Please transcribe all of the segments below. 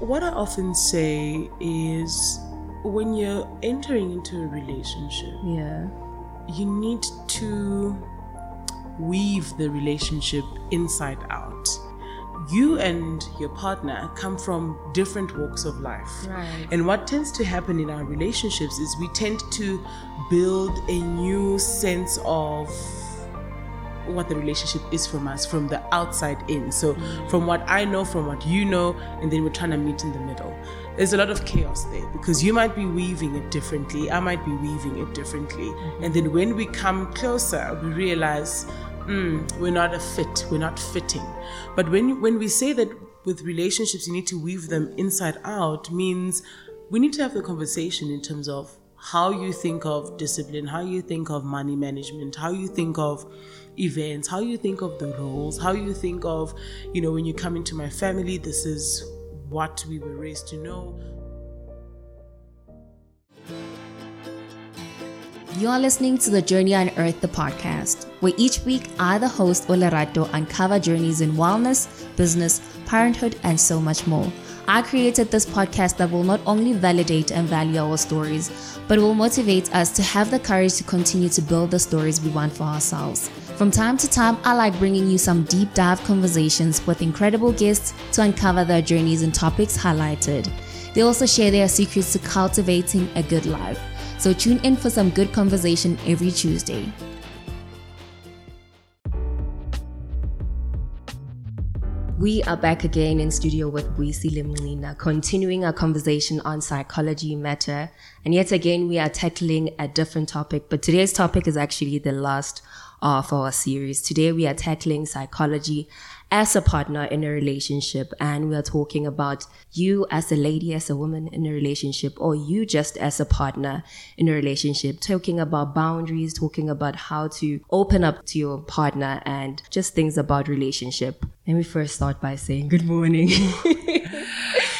what I often say is when you're entering into a relationship, Yeah. you need to weave the relationship inside out. You and your partner come from different walks of life. Right. And what tends to happen in our relationships is we tend to build a new sense of what the relationship is from us from the outside in. So, from what I know, from what you know, and then we're trying to meet in the middle. There's a lot of chaos there because you might be weaving it differently, I might be weaving it differently. And then when we come closer, we realize mm, we're not a fit, we're not fitting. But when, when we say that with relationships, you need to weave them inside out, means we need to have the conversation in terms of how you think of discipline, how you think of money management, how you think of events, how you think of the roles, how you think of, you know, when you come into my family, this is what we were raised to know. You're listening to the Journey Unearthed, the podcast, where each week I, the host Olerato, uncover journeys in wellness, business, parenthood, and so much more. I created this podcast that will not only validate and value our stories, but will motivate us to have the courage to continue to build the stories we want for ourselves. From time to time, I like bringing you some deep dive conversations with incredible guests to uncover their journeys and topics highlighted. They also share their secrets to cultivating a good life. So tune in for some good conversation every Tuesday. We are back again in studio with Buyisile Mncina, continuing our conversation on psychology matter. And yet again, we are tackling a different topic, but today's topic is actually the last of our series. Today, we are tackling psychology as a partner in a relationship, and we are talking about you as a lady, as a woman in a relationship, or you just as a partner in a relationship, talking about boundaries, talking about how to open up to your partner, and just things about relationship. Let me first start by saying good morning.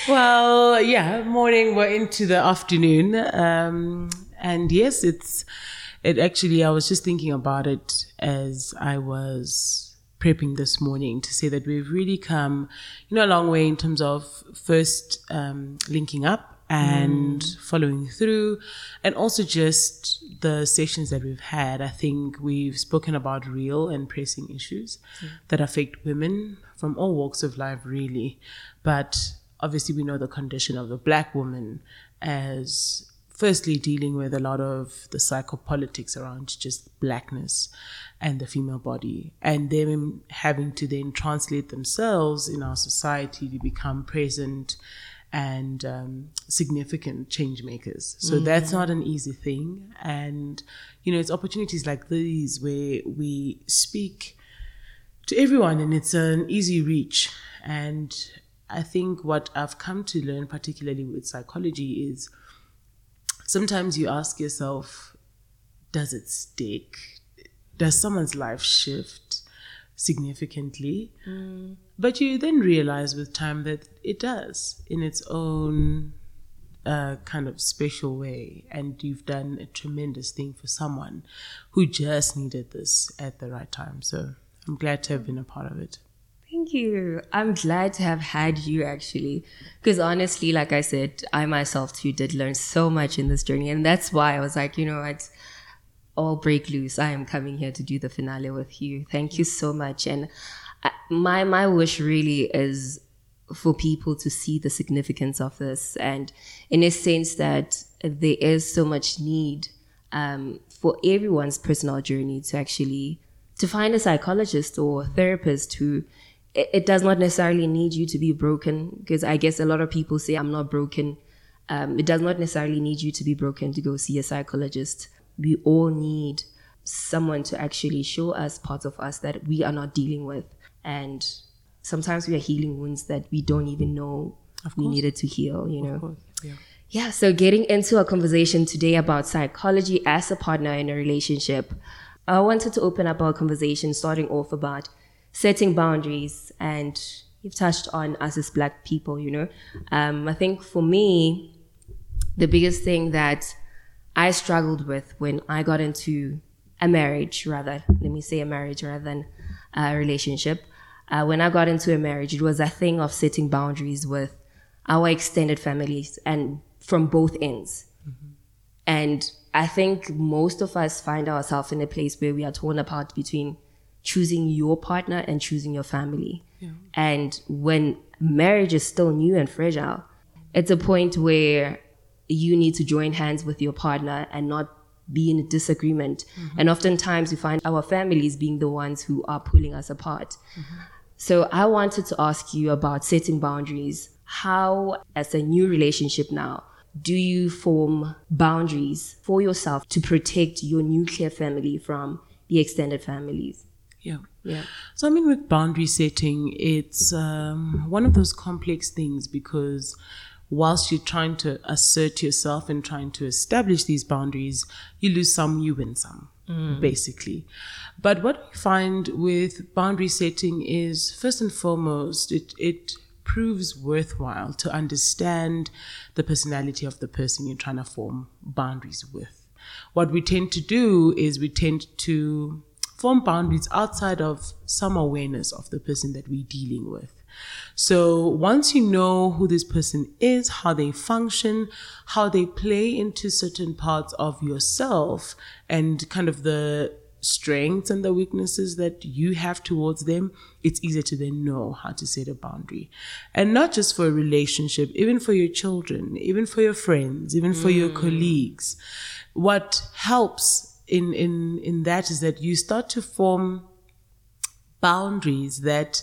Well, yeah, morning, we're into the afternoon. Um, and yes, it's, it actually, I was just thinking about it as I was prepping this morning to say that we've really come, you know, a long way in terms of first um, linking up and following through, and also just the sessions that we've had. I think we've spoken about real and pressing issues that affect women from all walks of life, really. But obviously, we know the condition of the black woman as firstly dealing with a lot of the psychopolitics around just blackness and the female body and them having to then translate themselves in our society to become present and um, significant change makers. So that's not an easy thing. And you know it's opportunities like these where we speak to everyone and it's an easy reach. And i think what i've come to learn particularly with psychology is sometimes you ask yourself, does it stick? Does someone's life shift significantly? But you then realize with time that it does in its own uh, kind of special way. And you've done a tremendous thing for someone who just needed this at the right time. So I'm glad to have been a part of it. Thank you. I'm glad to have had you actually. Because honestly, like I said, I myself too did learn so much in this journey. And that's why I was like, you know what? All break loose. I am coming here to do the finale with you. Thank you so much. And I, my my wish really is for people to see the significance of this, and in a sense that there is so much need um, for everyone's personal journey to actually to find a psychologist or therapist who it, it does not necessarily need you to be broken because I guess a lot of people say I'm not broken. Um, it does not necessarily need you to be broken to go see a psychologist. We all need someone to actually show us parts of us that we are not dealing with, and sometimes we are healing wounds that we don't even know we needed to heal. You know. Yeah. Yeah, so getting into a conversation today about psychology as a partner in a relationship, I wanted to open up our conversation starting off about setting boundaries and you've touched on us as black people, you know. Um, I think for me, the biggest thing that I struggled with when I got into a marriage, rather, let me say a marriage rather than a relationship. Uh, when I got into a marriage, it was a thing of setting boundaries with our extended families and from both ends. And I think most of us find ourselves in a place where we are torn apart between choosing your partner and choosing your family. And when marriage is still new and fragile, it's a point where you need to join hands with your partner and not be in a disagreement. Mm-hmm. And oftentimes we find our families being the ones who are pulling us apart. Mm-hmm. So I wanted to ask you about setting boundaries. How, as a new relationship now, do you form boundaries for yourself to protect your nuclear family from the extended families? Yeah. Yeah. So, I mean, with boundary setting, it's um, one of those complex things because whilst you're trying to assert yourself and trying to establish these boundaries, you lose some, you win some, basically. But what we find with boundary setting is first and foremost, it, it proves worthwhile to understand the personality of the person you're trying to form boundaries with. What we tend to do is we tend to form boundaries outside of some awareness of the person that we're dealing with. So once you know who this person is, how they function, how they play into certain parts of yourself and kind of the strengths and the weaknesses that you have towards them, it's easier to then know how to set a boundary. And not just for a relationship, even for your children, even for your friends, even for your mm. colleagues. What helps in, in, in that is that you start to form boundaries that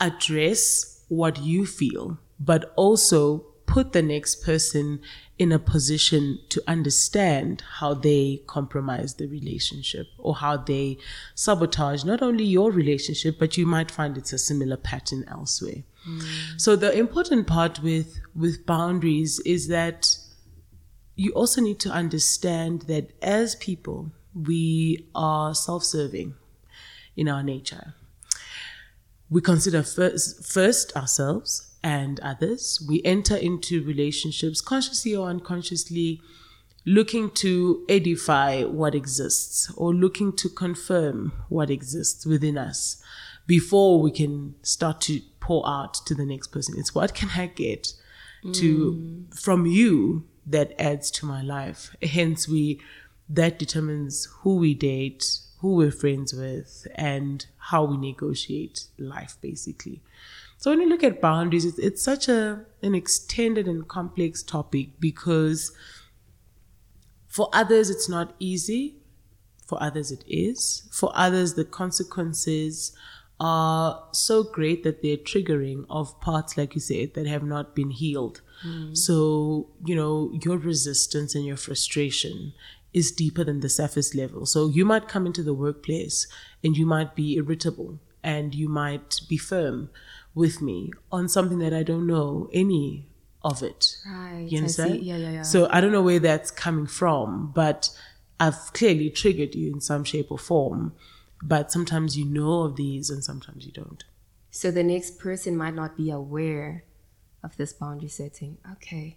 address what you feel, but also put the next person in a position to understand how they compromise the relationship or how they sabotage not only your relationship, but you might find it's a similar pattern elsewhere. Mm. So the important part with, with boundaries is that you also need to understand that as people, we are self-serving in our nature we consider first, first ourselves and others. We enter into relationships consciously or unconsciously looking to edify what exists or looking to confirm what exists within us before we can start to pour out to the next person. It's what can I get to mm. from you that adds to my life. Hence we that determines who we date, who we're friends with, and how we negotiate life, basically. So when you look at boundaries, it's, it's such a an extended and complex topic because for others it's not easy, for others it is, for others the consequences are so great that they're triggering of parts, like you said, that have not been healed. Mm-hmm. So, you know, your resistance and your frustration is deeper than the surface level. So you might come into the workplace and you might be irritable and you might be firm with me on something that I don't know any of it. Right. You I see. understand? Yeah, yeah, yeah. So I don't know where that's coming from, but I've clearly triggered you in some shape or form. But sometimes you know of these and sometimes you don't. So the next person might not be aware of this boundary setting. Okay.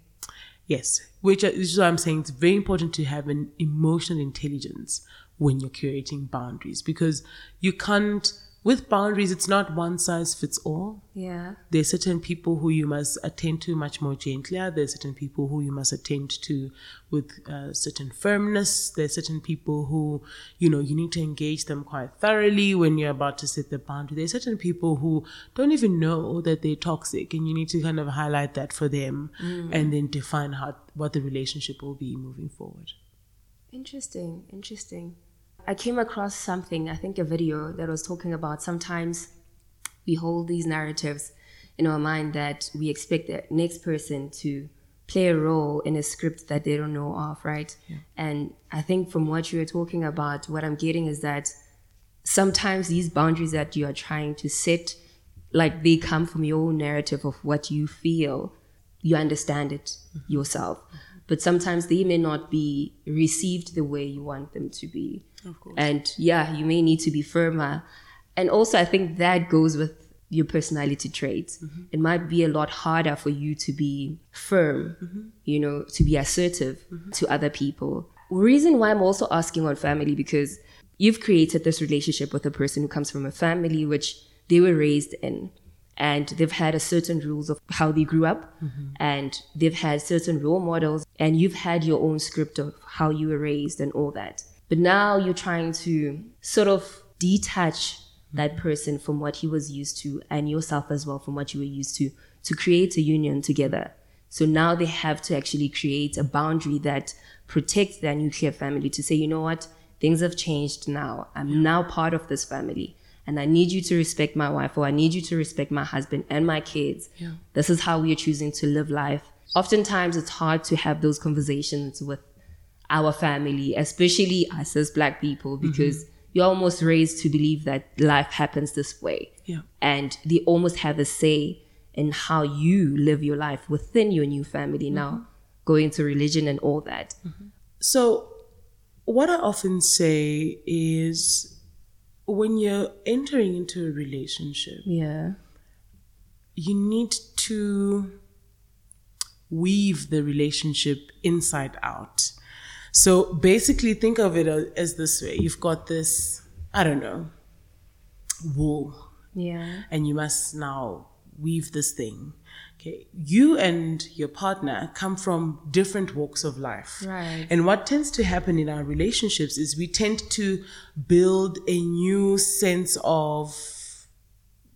Yes, which is what I'm saying it's very important to have an emotional intelligence when you're creating boundaries because you can't, with boundaries, it's not one size fits all. Yeah. There's certain people who you must attend to much more gentler. There's certain people who you must attend to with uh, certain firmness. There's certain people who, you know, you need to engage them quite thoroughly when you're about to set the boundary. There's certain people who don't even know that they're toxic and you need to kind of highlight that for them and then define how, what the relationship will be moving forward. Interesting. Interesting. I came across something, I think a video that was talking about sometimes we hold these narratives in our mind that we expect the next person to play a role in a script that they don't know of, right? And I think from what you were talking about, what I'm getting is that sometimes these boundaries that you are trying to set, like they come from your own narrative of what you feel. You understand it mm-hmm. yourself. But sometimes they may not be received the way you want them to be. Of course. And yeah, you may need to be firmer. And also, I think that goes with your personality traits. Mm-hmm. It might be a lot harder for you to be firm, mm-hmm. you know, to be assertive mm-hmm. to other people. Reason why I'm also asking on family because you've created this relationship with a person who comes from a family which they were raised in. and they've had a certain rules of how they grew up and they've had certain role models and you've had your own script of how you were raised and all that but now you're trying to sort of detach that mm-hmm. person from what he was used to and yourself as well from what you were used to to create a union together so now they have to actually create a boundary that protects their nuclear family to say you know what things have changed now i'm now part of this family and I need you to respect my wife or I need you to respect my husband and my kids. Yeah. This is how we are choosing to live life. Oftentimes it's hard to have those conversations with our family, especially us as black people, mm-hmm. because you're almost raised to believe that life happens this way. Yeah. And they almost have a say in how you live your life within your new family mm-hmm. now, going to religion and all that. Mm-hmm. So, what I often say is when you're entering into a relationship, Yeah. you need to weave the relationship inside out. So basically, think of it as- this way you've got this, I don't know, wool, Yeah. and you must now weave this thing. Okay, you and your partner come from different walks of life. Right. And what tends to happen in our relationships is we tend to build a new sense of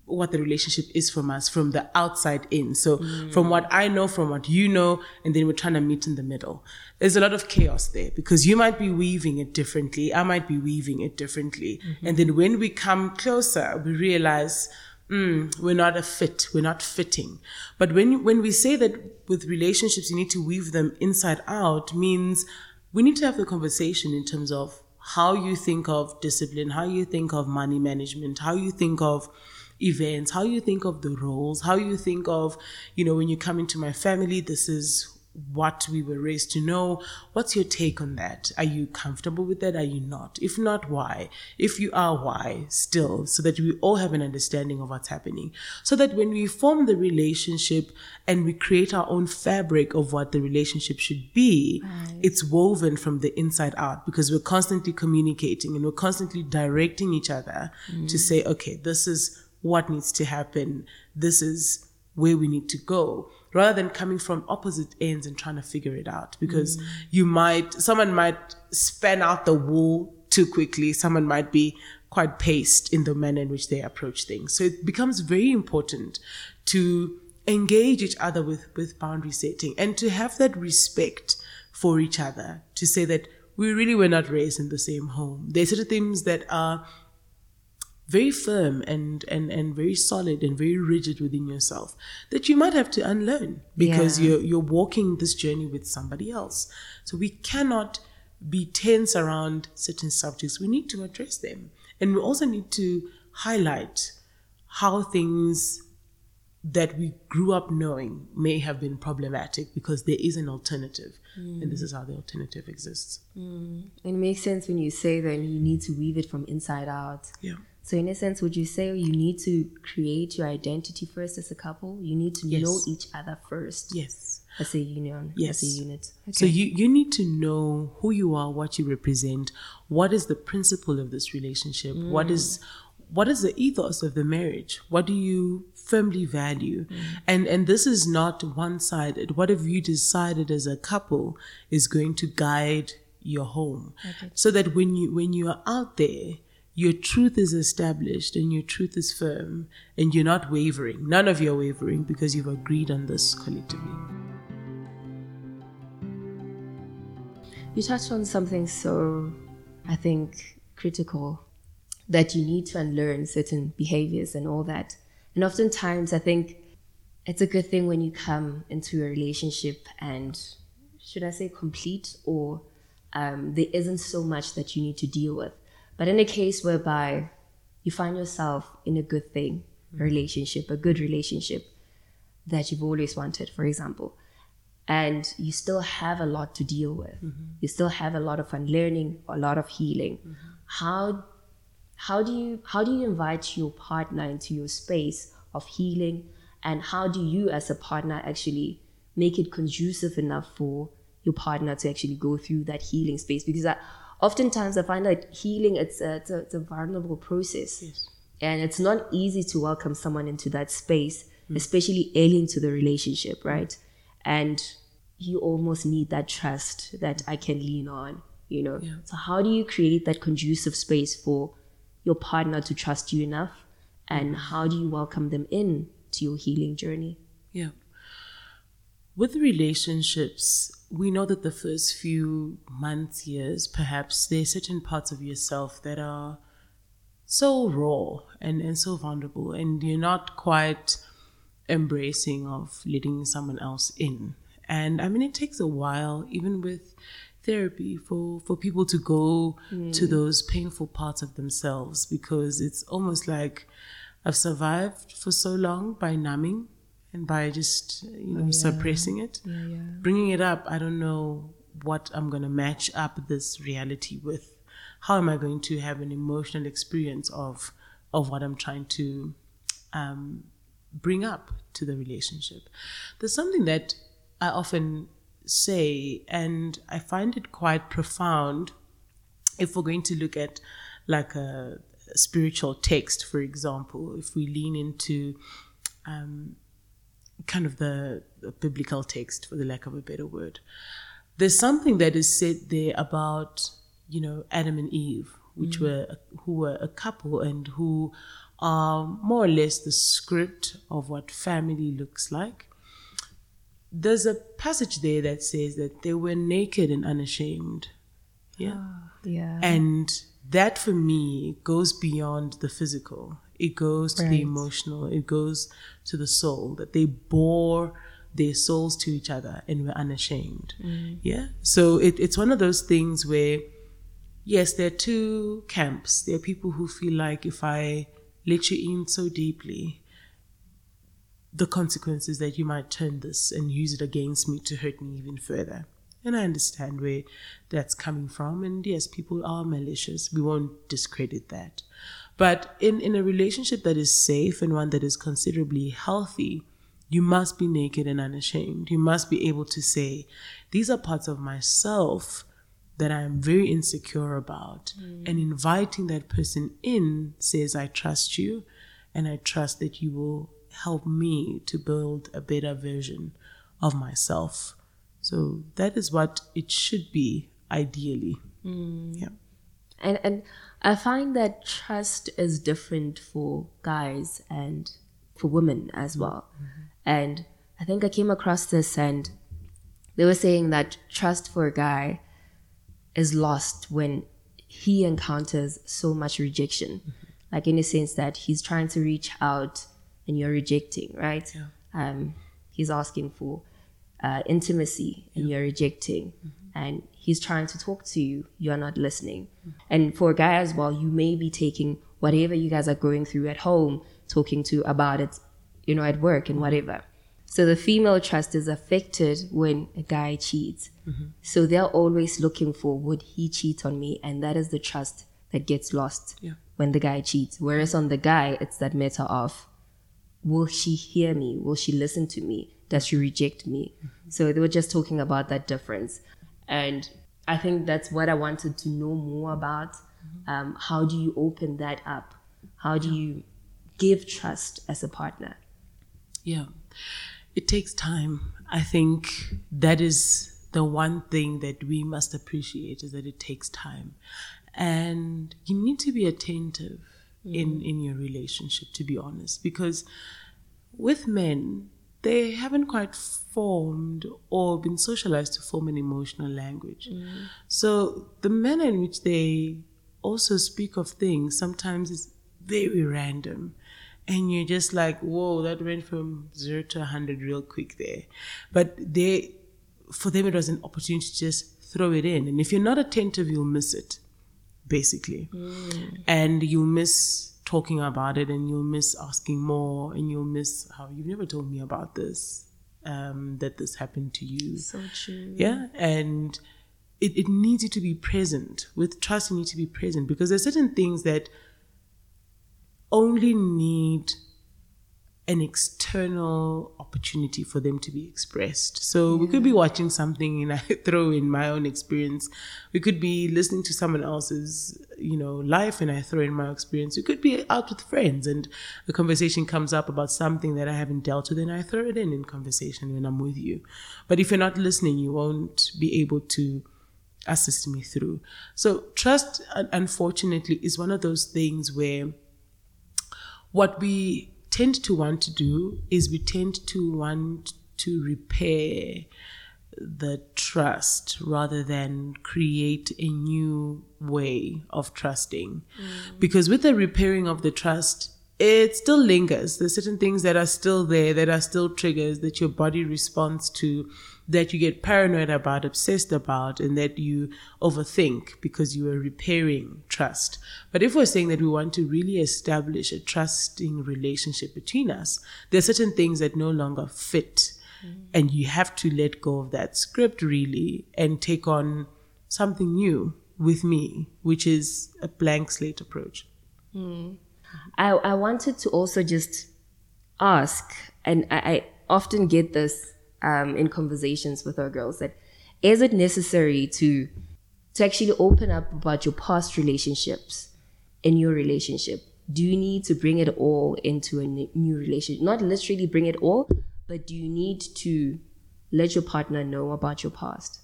what the relationship is from us from the outside in. So from what I know, from what you know, and then we're trying to meet in the middle. There's a lot of chaos there because you might be weaving it differently. I might be weaving it differently. And then when we come closer, we realize, mm, we're not a fit. We're not fitting. But when, when we say that with relationships, you need to weave them inside out means we need to have the conversation in terms of how you think of discipline, how you think of money management, how you think of events, how you think of the roles, how you think of, you know, when you come into my family, this is what we were raised to know. What's your take on that? Are you comfortable with that? Are you not? If not, why? If you are, why? Still, so that we all have an understanding of what's happening. So that when we form the relationship and we create our own fabric of what the relationship should be, it's woven from the inside out because we're constantly communicating and we're constantly directing each other to mm. say, okay, this is what needs to happen. This is where we need to go. Rather than coming from opposite ends and trying to figure it out because mm. you might someone might span out the wool too quickly. Someone might be quite paced in the manner in which they approach things. So it becomes very important to engage each other with with boundary setting and to have that respect for each other to say that we really were not raised in the same home. There's certain things that are very firm and, and, and very solid and very rigid within yourself that you might have to unlearn because Yeah. you're, you're walking this journey with somebody else. So we cannot be tense around certain subjects. We need to address them. And we also need to highlight how things that we grew up knowing may have been problematic because there is an alternative. And this is how the alternative exists. Mm. It makes sense when you say that you need to weave it from inside out. Yeah. So, in a sense, would you say you need to create your identity first as a couple? You need to Yes. know each other first Yes. as a union, Yes. as a unit. So you, you need to know who you are, what you represent, what is the principle of this relationship, what is mm. what is the ethos of the marriage? What do you firmly value? Mm. And and this is not one sided. What have you decided as a couple is going to guide your home. So that when you when you are out there, your truth is established and your truth is firm and you're not wavering. None of you are wavering because you've agreed on this collectively. You touched on something so, I think, critical that you need to unlearn certain behaviors and all that. And oftentimes, I think it's a good thing when you come into a relationship and, should I say, complete, or um, there isn't so much that you need to deal with. But in a case whereby you find yourself in a good thing, a relationship, a good relationship that you've always wanted, for example, and you still have a lot to deal with. Mm-hmm. You still have a lot of unlearning, a lot of healing. Mm-hmm. How how do you how do you invite your partner into your space of healing and how do you as a partner actually make it conducive enough for your partner to actually go through that healing space because I, oftentimes i find that healing it's a, it's a, it's a vulnerable process And it's not easy to welcome someone into that space, especially early into the relationship, right? And you almost need that trust that I can lean on, you know? Yeah. So, how do you create that conducive space for your partner to trust you enough? And mm. how do you welcome them in to your healing journey? Yeah. With relationships, we know that the first few months, years, perhaps there are certain parts of yourself that are so raw and, and so vulnerable, and you're not quite embracing of letting someone else in. And I mean, it takes a while, even with therapy, for, for people to go mm. to those painful parts of themselves because it's almost like I've survived for so long by numbing and by just, you know, suppressing it. Bringing it up, I don't know what I'm going to match up this reality with. How am I going to have an emotional experience of of what I'm trying to um, bring up to the relationship? There's something that I often say, and I find it quite profound. If we're going to look at like a, a spiritual text, for example, if we lean into um, kind of the, the biblical text, for the lack of a better word, there's something that is said there about you know Adam and Eve, which mm. were who were a couple and who are more or less the script of what family looks like. There's a passage there that says that they were naked and unashamed. Yeah. Ah, yeah. And that for me goes beyond the physical. It goes to the emotional. It goes to the soul. That they bore their souls to each other and were unashamed. Mm. Yeah. So it, it's one of those things where, yes, there are two camps. There are people who feel like if I let you in so deeply, the consequences that you might turn this and use it against me to hurt me even further. And I understand where that's coming from. And yes, people are malicious. We won't discredit that. But in, in a relationship that is safe and one that is considerably healthy, you must be naked and unashamed. You must be able to say, these are parts of myself that I'm very insecure about. Mm. And inviting that person in says, I trust you and I trust that you will help me to build a better version of myself. So that is what it should be, ideally. Mm. Yeah. and and I find that trust is different for guys and for women as well. And I think I came across this and they were saying that trust for a guy is lost when he encounters so much rejection. Like in the sense that he's trying to reach out and you're rejecting, right? Yeah. Um, he's asking for uh, intimacy and you're rejecting. And he's trying to talk to you, you're not listening. And for a guy as well, you may be taking whatever you guys are going through at home, talking to about it, you know, at work and whatever. So the female trust is affected when a guy cheats. Mm-hmm. So they're always looking for would he cheat on me? And that is the trust that gets lost Yeah. when the guy cheats. Whereas on the guy, it's that matter of will she hear me? Will she listen to me? Does she reject me? Mm-hmm. So they were just talking about that difference. And I think that's what I wanted to know more about. Um, how do you open that up? How do you give trust as a partner? Yeah. It takes time. I think that is the one thing that we must appreciate is that it takes time. And you need to be attentive in, in your relationship, to be honest, because with men, they haven't quite formed or been socialized to form an emotional language. Mm. So the manner in which they also speak of things sometimes is very random. And you're just like, whoa, that went from zero to 100 real quick there. But they, for them, it was an opportunity to just throw it in. And if you're not attentive, you'll miss it, basically. Mm. And you'll miss talking about it and you'll miss asking more and you'll miss how you've never told me about this, um, that this happened to you. So true. Yeah. And it, it needs you to be present. With trust, you need to be present because there's certain things that only need an external opportunity for them to be expressed. So we could be watching something and I throw in my own experience. We could be listening to someone else's you know life and I throw in my experience. We could be out with friends and a conversation comes up about something that I haven't dealt with, and I throw it in in conversation when I'm with you. But if you're not listening, you won't be able to assist me through. So trust, unfortunately, is one of those things where what we tend to want to do is we tend to want to repair the trust rather than create a new way of trusting. Mm. Because with the repairing of the trust, it still lingers. There's certain things that are still there, that are still triggers that your body responds to, that you get paranoid about, obsessed about, and that you overthink because you are repairing trust. But if we're saying that we want to really establish a trusting relationship between us, there are certain things that no longer fit and you have to let go of that script really and take on something new with me, which is a blank slate approach. Mm. I, I wanted to also just ask, and I, I often get this um, in conversations with our girls that is it necessary to to actually open up about your past relationships in your relationship? Do you need to bring it all into a new relationship? Not literally bring it all, but do you need to let your partner know about your past?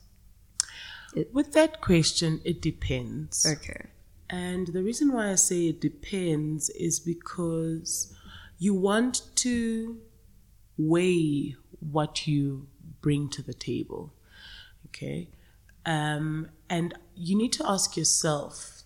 With that question, it depends. Okay. And the reason why I say it depends is because you want to weigh what you bring to the table. Okay. Um, and you need to ask yourself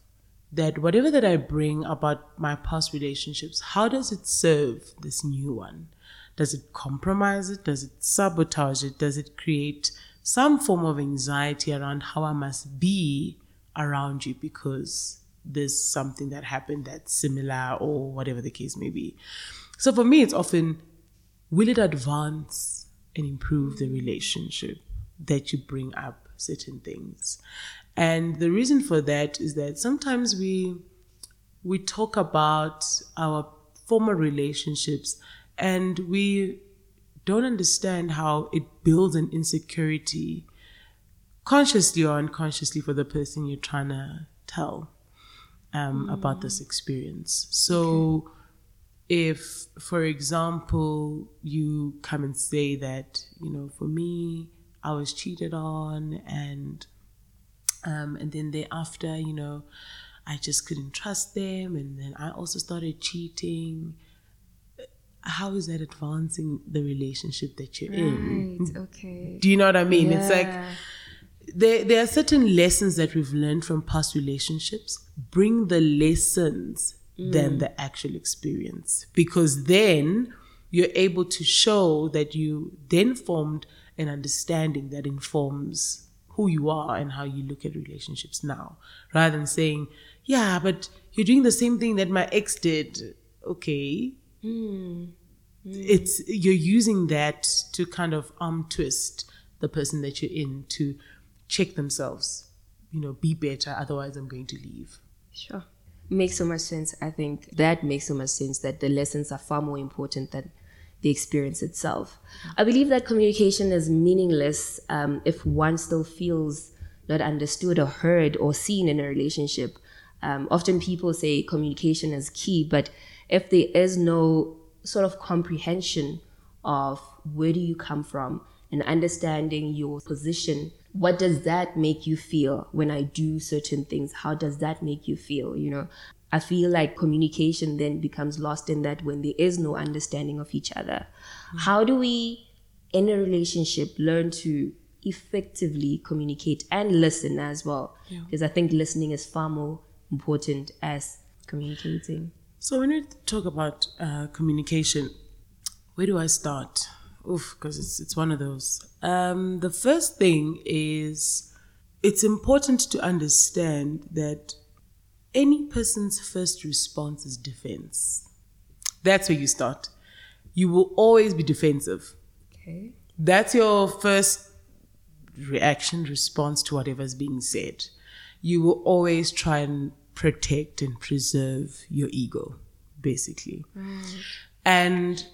that whatever that I bring about my past relationships, how does it serve this new one? Does it compromise it? Does it sabotage it? Does it create some form of anxiety around how I must be around you because there's something that happened that's similar or whatever the case may be? So for me, it's often will it advance and improve the relationship that you bring up certain things? And the reason for that is that sometimes we we talk about our former relationships and we don't understand how it builds an insecurity consciously or unconsciously for the person you're trying to tell um, mm. about this experience. So, okay. If, for example, you come and say that, you know, for me, I was cheated on, and um, and then thereafter, you know, I just couldn't trust them, and then I also started cheating how is that advancing the relationship that you're in? right, in? Okay. Do you know what I mean? Yeah. It's like there, there are certain lessons that we've learned from past relationships. Bring the lessons mm. than the actual experience. Because then you're able to show that you then formed an understanding that informs who you are and how you look at relationships now. Rather than saying, yeah, but you're doing the same thing that my ex did. Okay, Mm. It's you're using that to kind of arm twist the person that you're in to check themselves, you know, be better. Otherwise, I'm going to leave. Sure, makes so much sense. I think that makes so much sense that the lessons are far more important than the experience itself. I believe that communication is meaningless um, if one still feels not understood or heard or seen in a relationship. Um, often people say communication is key, but if there is no sort of comprehension of where do you come from and understanding your position what does that make you feel when i do certain things how does that make you feel you know i feel like communication then becomes lost in that when there is no understanding of each other mm-hmm. how do we in a relationship learn to effectively communicate and listen as well because yeah. i think listening is far more important as communicating so when we talk about uh, communication, where do I start? Oof, because it's it's one of those. Um, the first thing is it's important to understand that any person's first response is defense. That's where you start. You will always be defensive. Okay. That's your first reaction, response to whatever's being said. You will always try and protect and preserve your ego, basically. And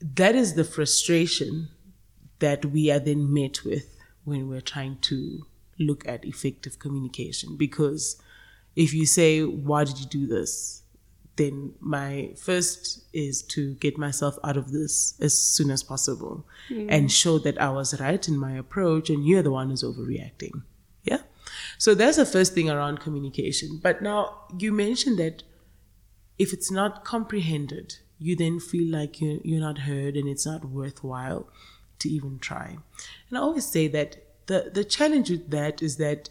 that is the frustration that we are then met with when we're trying to look at effective communication because if you say, Why did you do this? then my first is to get myself out of this as soon as possible and show that I was right in my approach and you're the one who's overreacting. Yeah. So that's the first thing around communication. But now you mentioned that if it's not comprehended, you then feel like you're, you're not heard and it's not worthwhile to even try. And I always say that the, the challenge with that is that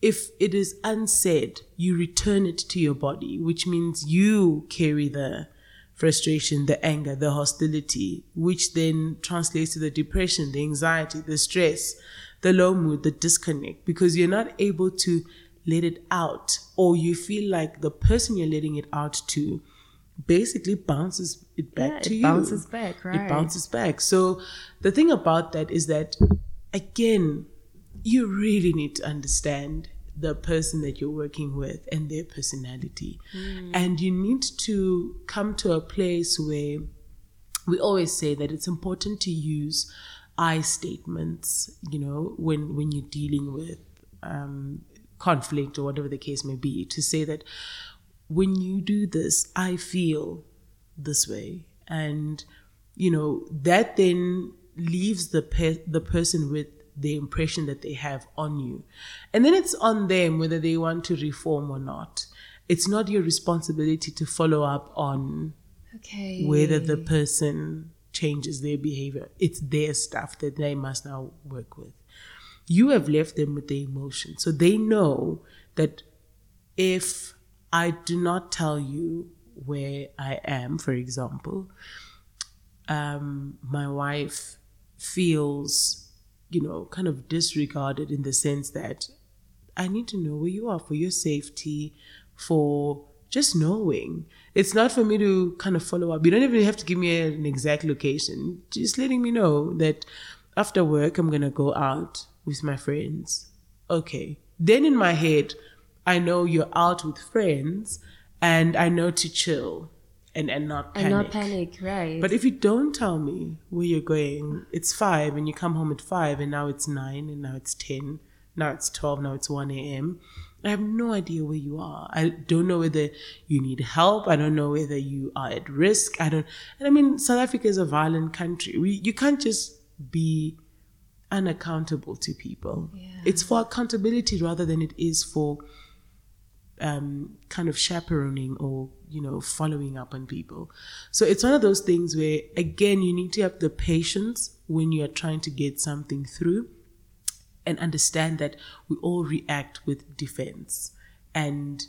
if it is unsaid, you return it to your body, which means you carry the frustration, the anger, the hostility, which then translates to the depression, the anxiety, the stress, the low mood, the disconnect, because you're not able to let it out, or you feel like the person you're letting it out to basically bounces it back Yeah, to it you. bounces back, right? It bounces back. So the thing about that is that, again, you really need to understand the person that you're working with and their personality. And you need to come to a place where we always say that it's important to use I statements, you know, when, when you're dealing with um, conflict or whatever the case may be, to say that when you do this, I feel this way. And, you know, that then leaves the, pe- the person with the impression that they have on you. And then it's on them whether they want to reform or not. It's not your responsibility to follow up on Okay. whether the person changes their behavior. It's their stuff that they must now work with. You have left them with the emotion. So they know that if I do not tell you where I am, for example, um, my wife feels, you know, kind of disregarded in the sense that I need to know where you are for your safety, for just knowing. It's not for me to kind of follow up. You don't even have to give me an exact location. Just letting me know that after work, I'm going to go out with my friends. Okay. Then in my head, I know you're out with friends and I know to chill and, and not panic. and not panic, right? But if you don't tell me where you're going, it's five and you come home at five and now it's nine and now it's 10, now it's 12, now it's 1 a.m. I have no idea where you are. I don't know whether you need help. I don't know whether you are at risk. I don't, and I mean, South Africa is a violent country. We, you can't just be unaccountable to people. Yeah. It's for accountability rather than it is for um, kind of chaperoning or you know following up on people. So it's one of those things where again you need to have the patience when you are trying to get something through, and understand that we all react with defense, and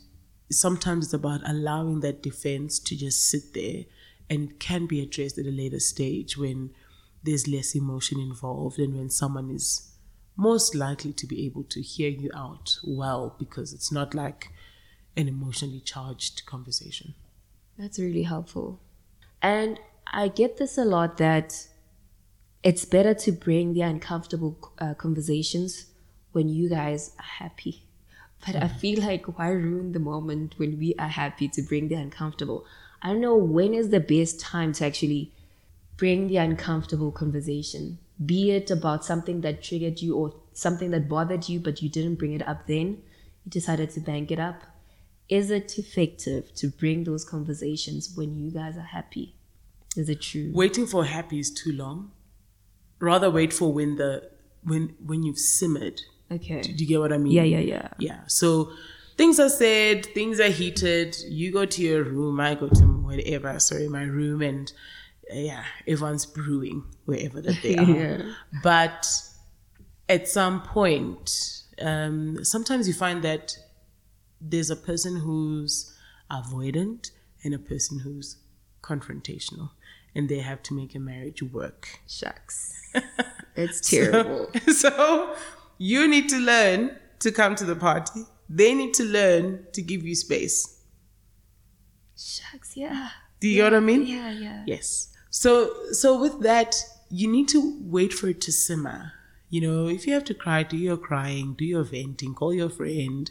sometimes it's about allowing that defense to just sit there and can be addressed at a later stage when there's less emotion involved and when someone is most likely to be able to hear you out well because it's not like an emotionally charged conversation. That's really helpful. And I get this a lot that it's better to bring the uncomfortable uh, conversations when you guys are happy. But I feel like why ruin the moment when we are happy to bring the uncomfortable? I don't know when is the best time to actually bring the uncomfortable conversation, be it about something that triggered you or something that bothered you, but you didn't bring it up then. You decided to bank it up. Is it effective to bring those conversations when you guys are happy? Is it true? Waiting for happy is too long. Rather wait for when the when when you've simmered. Okay. Do you get what I mean? Yeah, yeah, yeah. Yeah. So things are said, things are heated. You go to your room, I go to whatever. sorry, my room, and uh, yeah, everyone's brewing wherever that they are. Yeah. But at some point, um, sometimes you find that there's a person who's avoidant and a person who's confrontational, and they have to make a marriage work. Shucks. It's terrible. so you need to learn to come to the party. They need to learn to give you space. Shucks, yeah. Do you know what I mean? Yeah, yeah. Yes. So so with that, you need to wait for it to simmer. You know, if you have to cry, do your crying, do your venting, call your friend,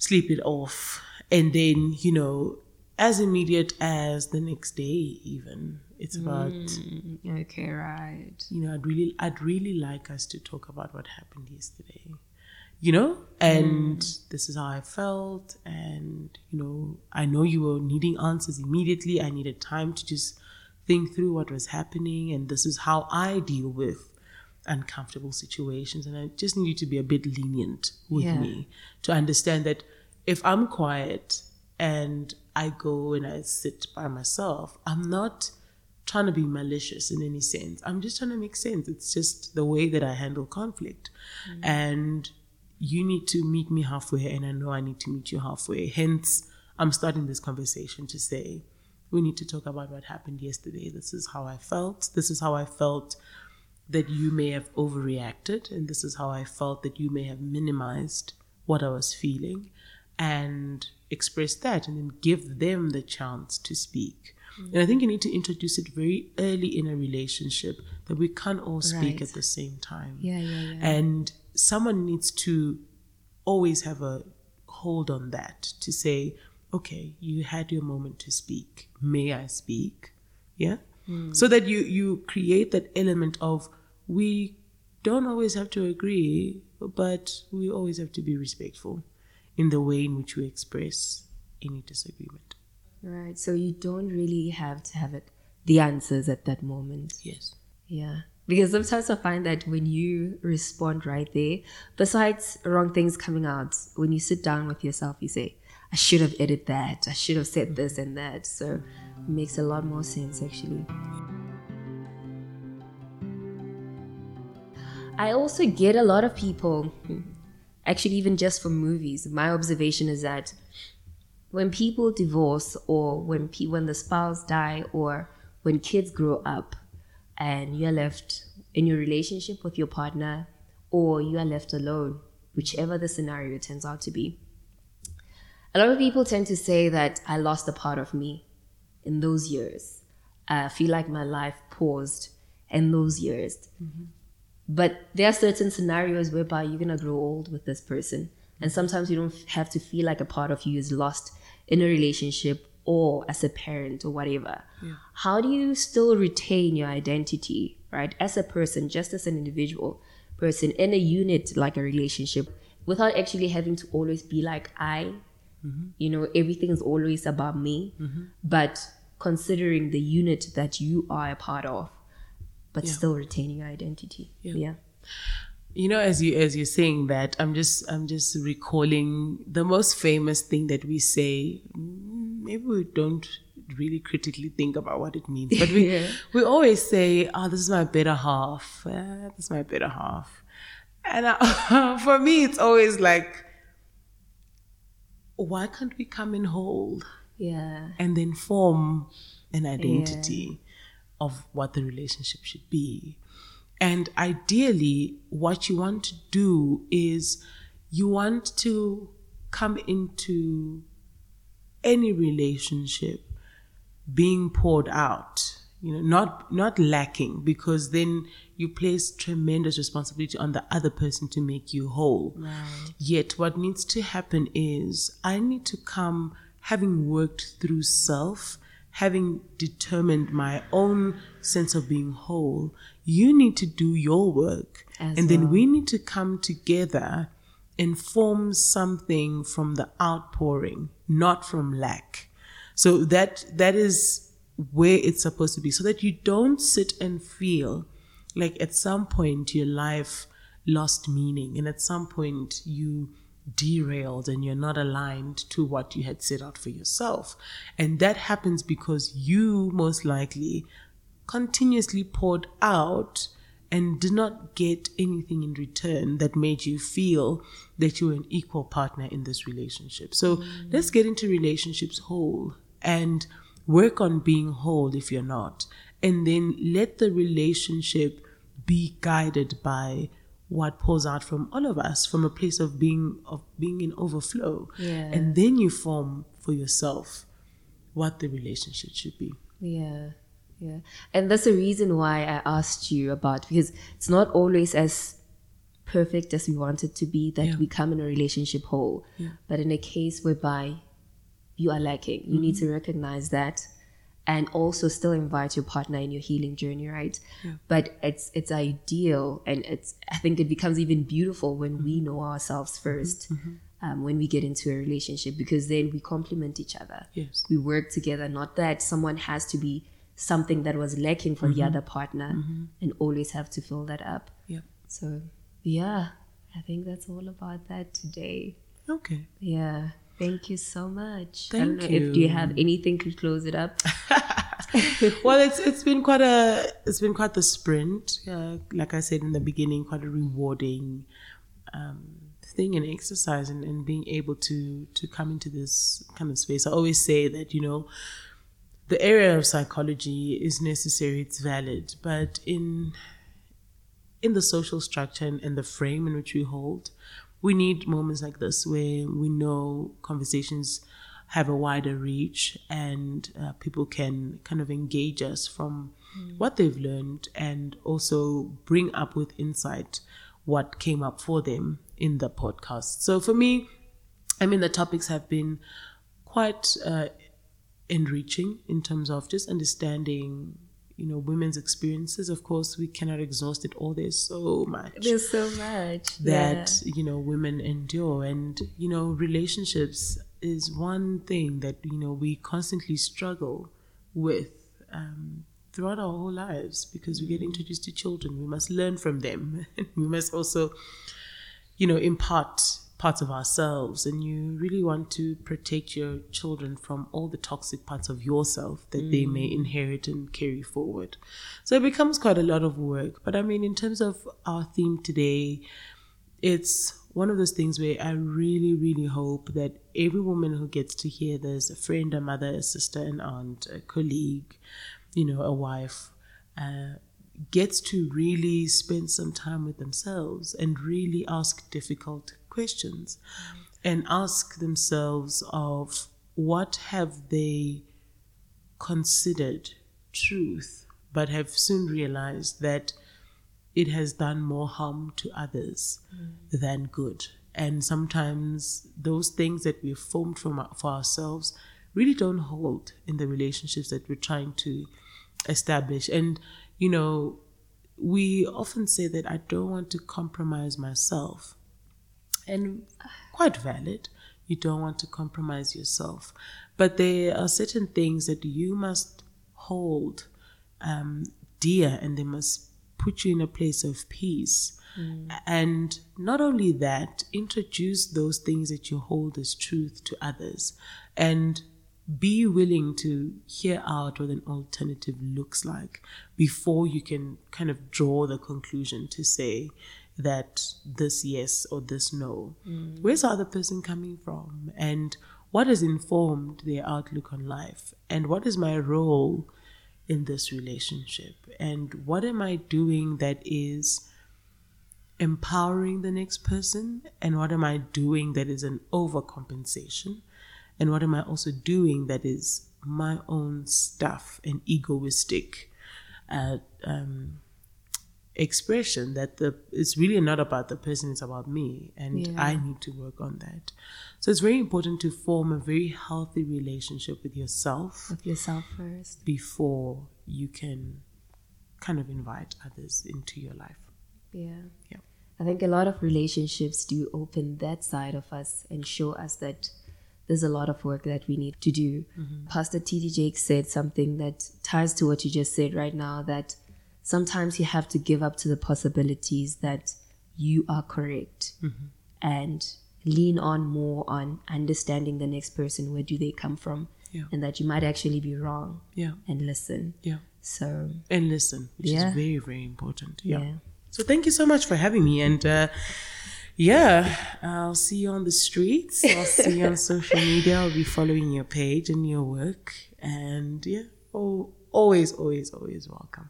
sleep it off, and then you know, as immediate as the next day, even it's about Mm, okay, right. you know, I'd really, I'd really like us to talk about what happened yesterday. you know, and this is how I felt. And, you know, I know you were needing answers immediately. I needed time to just think through what was happening. And this is how I deal with uncomfortable situations. And I just need you to be a bit lenient with Yeah. me to understand that if I'm quiet and I go and I sit by myself, I'm not trying to be malicious in any sense. I'm just trying to make sense. It's just the way that I handle conflict. Mm. And you need to meet me halfway, and I know I need to meet you halfway. Hence, I'm starting this conversation to say, we need to talk about what happened yesterday. This is how I felt. This is how I felt that you may have overreacted, and this is how I felt that you may have minimized what I was feeling, and express that, and then give them the chance to speak. And I think you need to introduce it very early in a relationship that we can't all speak Right. at the same time. Yeah, yeah, yeah. And someone needs to always have a hold on that to say, okay, you had your moment to speak. May I speak? Yeah. Hmm. So that you you create that element of we don't always have to agree, but we always have to be respectful in the way in which we express any disagreement. Right. So you don't really have to have it the answers at that moment. Yes. Yeah. Because sometimes I find that when you respond right there, besides wrong things coming out, when you sit down with yourself, you say, I should have edited that. I should have said this and that. So it makes a lot more sense actually. I also get a lot of people, actually, even just from movies, my observation is that when people divorce or when pe- when the spouse die or when kids grow up and you're left in your relationship with your partner or you are left alone whichever the scenario turns out to be a lot of people tend to say that i lost a part of me in those years. I feel like my life paused in those years mm-hmm. But there are certain scenarios whereby you're gonna grow old with this person, and sometimes you don't have to feel like a part of you is lost in a relationship or as a parent or whatever. How do you still retain your identity, right, as a person, just as an individual person in a unit like a relationship, without actually having to always be like I, mm-hmm. you know, everything is always about me, mm-hmm. but considering the unit that you are a part of but Yeah. still retaining identity. Yeah. Yeah. You know, as you as you're saying that, I'm just I'm just recalling the most famous thing that we say. mm, Maybe we don't really critically think about what it means, but we Yeah. we always say, "Oh, this is my better half. Uh, this is my better half." And uh, for me, it's always like, why can't we come in whole? Yeah. and then form an identity of what the relationship should be. And ideally, what you want to do is you want to come into any relationship being poured out you know not not lacking because then you place tremendous responsibility on the other person to make you whole yet what needs to happen is i need to come having worked through self having determined my own sense of being whole you need to do your work. As and then we need to come together and form something from the outpouring not from lack. So that that is where it's supposed to be. So that you don't sit and feel like at some point your life lost meaning and at some point you derailed and you're not aligned to what you had set out for yourself and that happens because you most likely continuously poured out and did not get anything in return that made you feel that you were an equal partner in this relationship. So mm. let's get into relationships whole and work on being whole if you're not. And then let the relationship be guided by what pours out from all of us from a place of being of being in overflow. Yeah. And then you form for yourself what the relationship should be. Yeah. Yeah. And that's the reason why I asked you about because it's not always as perfect as we want it to be that Yeah. we come in a relationship whole. But in a case whereby you are lacking, you need mm-hmm. to recognize that and also still invite your partner in your healing journey right? But it's it's ideal and it's i think it becomes even beautiful when we mm-hmm. know ourselves mm-hmm. 1st mm-hmm. um, when we get into a relationship because then we complement each other. Yes. we work together not that someone has to be something that was lacking for the other partner and always have to fill that up. Yeah. so yeah i think that's all about that today. Okay. yeah thank you so much Thank know if do you you. have anything to close it up well, it's it's been quite a it's been quite the sprint. Uh, like I said in the beginning, quite a rewarding um, thing and exercise, and, and being able to to come into this kind of space. I always say that you know the area of psychology is necessary, it's valid, but in in the social structure and, and the frame in which we hold, we need moments like this where we know conversations have a wider reach and uh, people can kind of engage us from what they've learned and also bring up with insight what came up for them in the podcast. So for me, I mean, the topics have been quite uh, enriching in terms of just understanding, you know, women's experiences. Of course, we cannot exhaust it all. There's so much there's so much that you know women endure, and you know, relationships is one thing that you know we constantly struggle with. Um, throughout our whole lives because we get introduced to children we must learn from them we must also you know impart parts of ourselves and you really want to protect your children from all the toxic parts of yourself that they may inherit and carry forward. So it becomes quite a lot of work. But i mean in terms of our theme today it's one of those things where i really really hope that every woman who gets to hear this a friend a mother a sister an aunt a colleague you know a wife uh, gets to really spend some time with themselves and really ask difficult questions and ask themselves of what have they considered truth but have soon realized that it has done more harm to others mm. than good. And sometimes those things that we've formed from for ourselves really don't hold in the relationships that we're trying to establish. And you know we often say that i don't want to compromise myself and quite valid. You don't want to compromise yourself. But there are certain things that you must hold um, dear and they must put you in a place of peace. And not only that introduce those things that you hold as truth to others and be willing to hear out what an alternative looks like before you can kind of draw the conclusion to say that this yes or this no. Where's the other person coming from? And what has informed their outlook on life? And what is my role in this relationship? And what am I doing that is empowering the next person? And what am I doing that is an overcompensation? And what am I also doing that is my own stuff and egoistic uh, um, expression that the it's really not about the person, it's about me, and Yeah. I need to work on that. So it's very important to form a very healthy relationship with yourself with yourself first before you can kind of invite others into your life. yeah Yeah. I think a lot of relationships do open that side of us and show us that there's a lot of work that we need to do. Mm-hmm. Pastor T.D. Jakes said something that ties to what you just said right now that sometimes you have to give up to the possibilities that you are correct and lean on more on understanding the next person. Where do they come from? Yeah. And that you might actually be wrong Yeah. and listen. Yeah. So, And listen, which Yeah. is very, very important. Yeah. yeah. So thank you so much for having me. And uh, yeah, I'll see you on the streets. I'll see you on social media. I'll be following your page and your work. And yeah, oh, always, always, always welcome.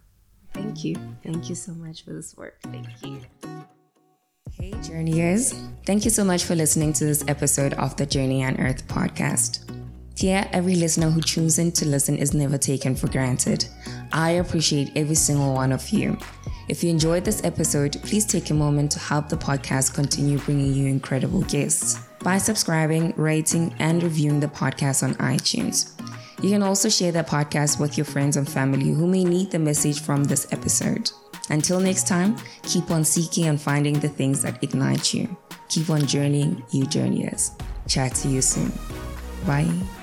Thank you. Thank you so much for this work. Thank you. Hey, Journeyers. Thank you so much for listening to this episode of the Journey Unearthed podcast. Here, every listener who tunes in to listen is never taken for granted. I appreciate every single one of you. If you enjoyed this episode, please take a moment to help the podcast continue bringing you incredible guests by subscribing, rating, and reviewing the podcast on iTunes. You can also share the podcast with your friends and family who may need the message from this episode. Until next time, keep on seeking and finding the things that ignite you. Keep on journeying, you journeyers. Chat to you soon. Bye.